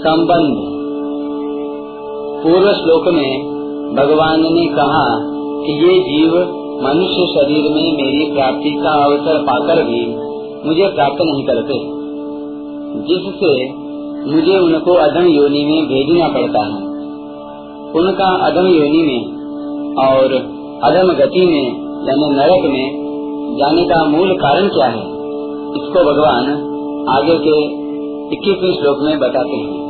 संबंध। पूर्व श्लोक में भगवान ने कहा कि ये जीव मनुष्य शरीर में मेरी प्राप्ति का अवसर पाकर भी मुझे प्राप्त नहीं करते, जिससे मुझे उनको अधम योनि में भेजना पड़ता है। उनका अधम योनि में और अधम गति में यानी नरक में जाने का मूल कारण क्या है, इसको भगवान आगे के इक्कीसवें श्लोक में बताते हैं।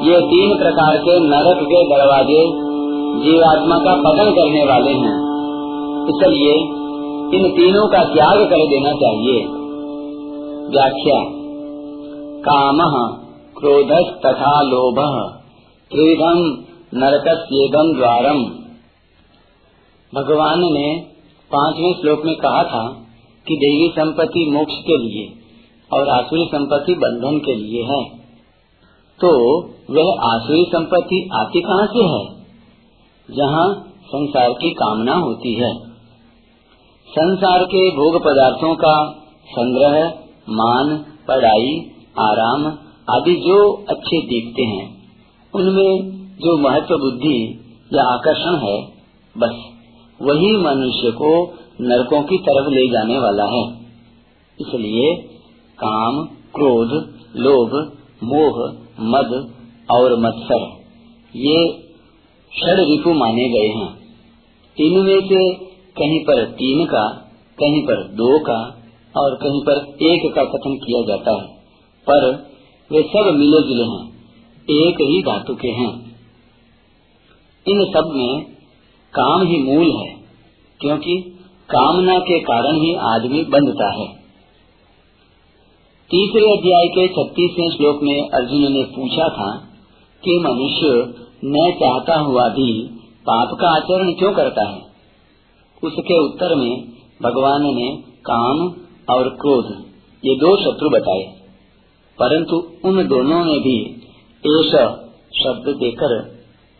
ये तीन प्रकार के नरक के दरवाजे जीवात्मा का पतन करने वाले हैं। इसलिए इन तीनों का त्याग कर देना चाहिए। व्याख्या। काम क्रोध तथा लोभ। त्रिविधम नरकस्येदम द्वारम। भगवान ने पाँचवें श्लोक में कहा था कि देवी संपत्ति मोक्ष के लिए और आसुरी संपत्ति बंधन के लिए है। तो वह आसुरी संपत्ति आती कहाँ से है? जहाँ संसार की कामना होती है। संसार के भोग पदार्थों का संग्रह, मान, पढ़ाई, आराम आदि जो अच्छे देखते हैं, उनमें जो महत्व बुद्धि या आकर्षण है, बस वही मनुष्य को नरकों की तरफ़ ले जाने वाला है। इसलिए काम, क्रोध, लोभ, मोह मद और मत्सर। ये षड ऋतु माने गए हैं। इनमें से कहीं पर तीन का, कहीं पर दो का और कहीं पर एक का कथन किया जाता है। पर वे सब मिले जुले हैं, एक ही धातु के हैं। इन सब में काम ही मूल है, क्योंकि कामना के कारण ही आदमी बंधता है। तीसरे अध्याय के छत्तीसवें श्लोक में अर्जुन ने पूछा था कि मनुष्य न चाहता हुआ भी पाप का आचरण क्यों करता है? उसके उत्तर में भगवान ने काम और क्रोध, ये दो शत्रु बताए। परंतु उन दोनों में भी एश शब्द देकर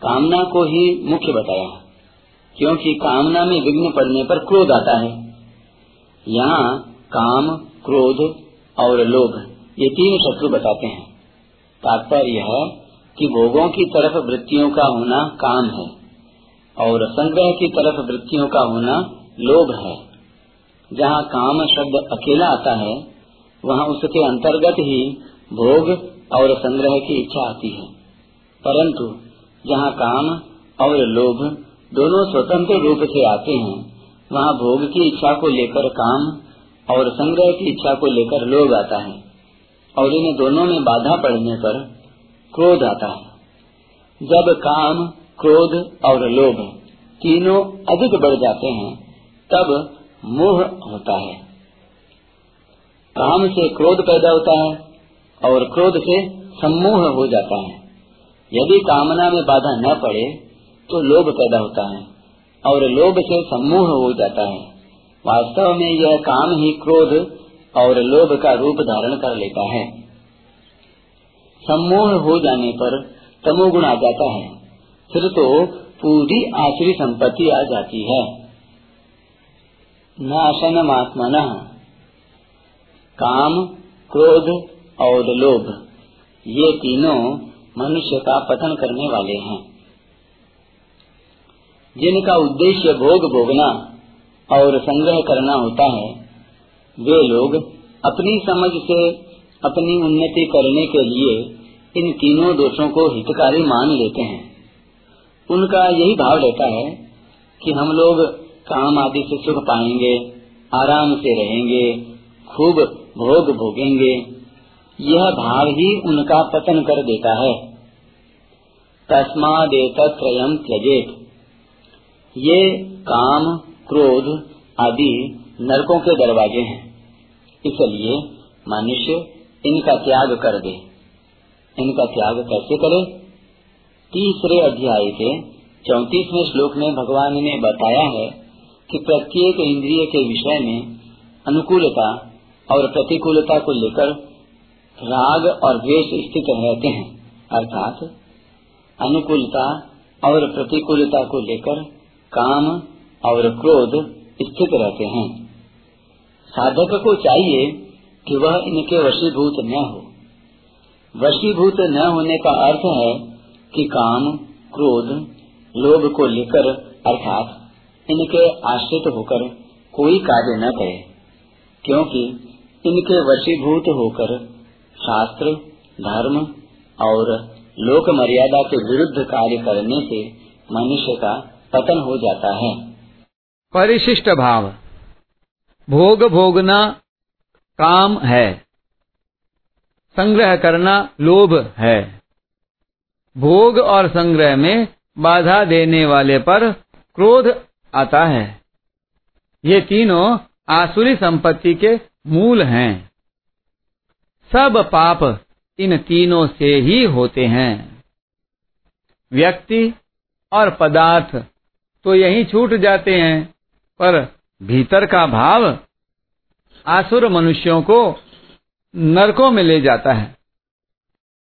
कामना को ही मुख्य बताया, क्योंकि कामना में विघ्न पड़ने पर क्रोध आता है। यहाँ काम, क्रोध और लोभ ये तीन शत्रु बताते हैं। तात्पर्य है कि भोगों की तरफ़ वृत्तियों का होना काम है और संग्रह की तरफ़ वृत्तियों का होना लोभ है। जहाँ काम शब्द अकेला आता है, वहाँ उसके अंतर्गत ही भोग और संग्रह की इच्छा आती है। परंतु जहाँ काम और लोभ दोनों स्वतंत्र रूप से आते हैं, वहाँ भोग की इच्छा को लेकर काम और संग्रह की इच्छा को लेकर लोभ आता है और इन दोनों में बाधा पड़ने पर क्रोध आता है। जब काम, क्रोध और लोभ तीनों अधिक बढ़ जाते हैं, तब मोह होता है। काम से क्रोध पैदा होता है और क्रोध से सम्मोह हो जाता है। यदि कामना में बाधा न पड़े तो लोभ पैदा होता है और लोभ से सम्मोह हो जाता है। वास्तव में यह काम ही क्रोध और लोभ का रूप धारण कर लेता है। सम्मोह हो जाने पर तमोगुण आ जाता है। फिर तो पूरी आश्री संपत्ति आ जाती है। नाशन आत्मन काम, क्रोध और लोभ, ये तीनों मनुष्य का पतन करने वाले हैं। जिनका उद्देश्य भोग भोगना और संग्रह करना होता है, वे लोग अपनी समझ से अपनी उन्नति करने के लिए इन तीनों दोषों को हितकारी मान लेते हैं। उनका यही भाव रहता है कि हम लोग काम आदि से सुख पाएँगे, आराम से रहेंगे, खूब भोग भोगेंगे। यह भाव ही उनका पतन कर देता है। तस्मादेत त्रयम त्यजेत। ये काम क्रोध आदि नरकों के दरवाजे हैं। इसलिए मनुष्य इनका त्याग कर दे। इनका त्याग कैसे करे? तीसरे अध्याय के चौतीसवें श्लोक में भगवान ने बताया है कि प्रत्येक इंद्रिय के विषय में अनुकूलता और प्रतिकूलता को लेकर राग और द्वेष स्थित रहते हैं। अर्थात अनुकूलता और प्रतिकूलता को लेकर काम और क्रोध स्थित रहते हैं। साधक को चाहिए कि वह इनके वशीभूत न हो। वशीभूत न होने का अर्थ है कि काम, क्रोध, लोभ को लेकर, अर्थात इनके आश्रित होकर कोई कार्य न करे, क्योंकि इनके वशीभूत होकर शास्त्र, धर्म और लोक मर्यादा के विरुद्ध कार्य करने से मनुष्य का पतन हो जाता है। परिशिष्ट भाव। भोग भोगना काम है। संग्रह करना लोभ है। भोग और संग्रह में बाधा देने वाले पर क्रोध आता है। ये तीनों आसुरी संपत्ति के मूल हैं। सब पाप इन तीनों से ही होते हैं। व्यक्ति और पदार्थ तो यही छूट जाते हैं। पर भीतर का भाव आसुर मनुष्यों को नरकों में ले जाता है।